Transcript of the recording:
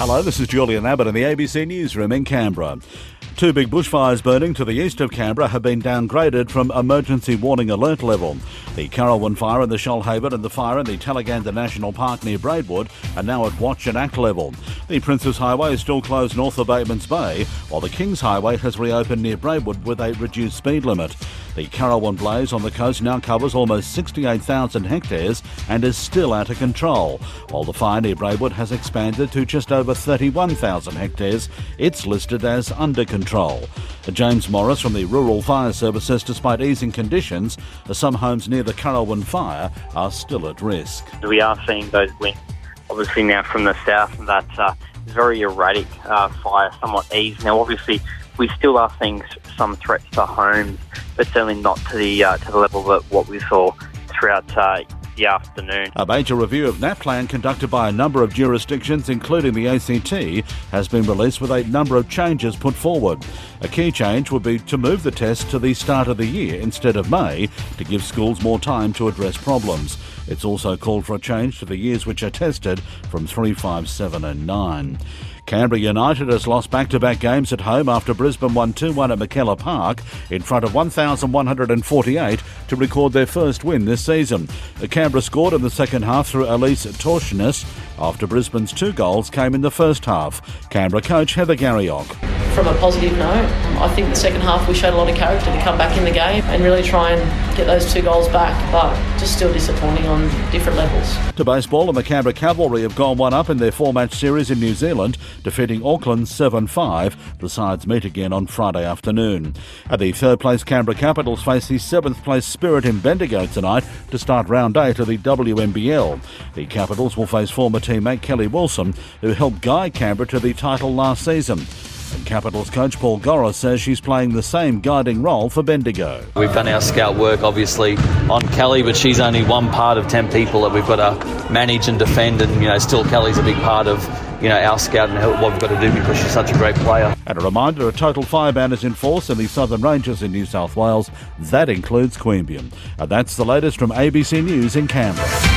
Hello, this is Julian Abbott in the ABC Newsroom in Canberra. Two big bushfires burning to the east of Canberra have been downgraded from emergency warning alert level. The Currowan fire in the Shoalhaven and the fire in the Tallaganda National Park near Braidwood are now at watch and act level. The Princes Highway is still closed north of Batemans Bay, while the Kings Highway has reopened near Braidwood with a reduced speed limit. The Currowan blaze on the coast now covers almost 68,000 hectares and is still out of control, while the fire near Braidwood has expanded to just over 31,000 hectares. It's listed as under control. James Morris from the Rural Fire Service says despite easing conditions, some homes near the Currowan fire are still at risk. We are seeing those winds, obviously now from the south, that uh, very erratic uh, fire somewhat eased. Now, obviously, we still are seeing some threats to homes, but certainly not to the uh, to the level that what we saw throughout uh, the afternoon. A major review of NAPLAN conducted by a number of jurisdictions, including the ACT, has been released with a number of changes put forward. A key change would be to move the test to the start of the year instead of May to give schools more time to address problems. It's also called for a change to the years which are tested from 3, 5, 7 and 9. Canberra United has lost back to back games at home after Brisbane won 2 1 at McKellar Park in front of 1,148 to record their first win this season. Canberra scored in the second half through Elise Thorsnes after Brisbane's two goals came in the first half. Canberra coach Heather Garriock. From a positive note, I think the second half we showed a lot of character to come back in the game and really try and get those two goals back, but just still disappointing on different levels. To baseball, the Canberra Cavalry have gone one up in their four match series in New Zealand, defeating Auckland 7 5. The sides meet again on Friday afternoon. At the third place, Canberra Capitals face the seventh place Spirit in Bendigo tonight to start round eight of the WNBL. The Capitals will face former teammate Kelly Wilson, who helped guide Canberra to the title last season. And Capitals coach Paul Goriss says she's playing the same guiding role for Bendigo. We've done our scout work, obviously, on Kelly, but she's only one part of 10 people that we've got to manage and defend. And, you know, still Kelly's a big part of, you know, our scout and what we've got to do because she's such a great player. And a reminder, a total fire ban is in force in the Southern Ranges in New South Wales. That includes Queanbeyan. And that's the latest from ABC News in Canberra.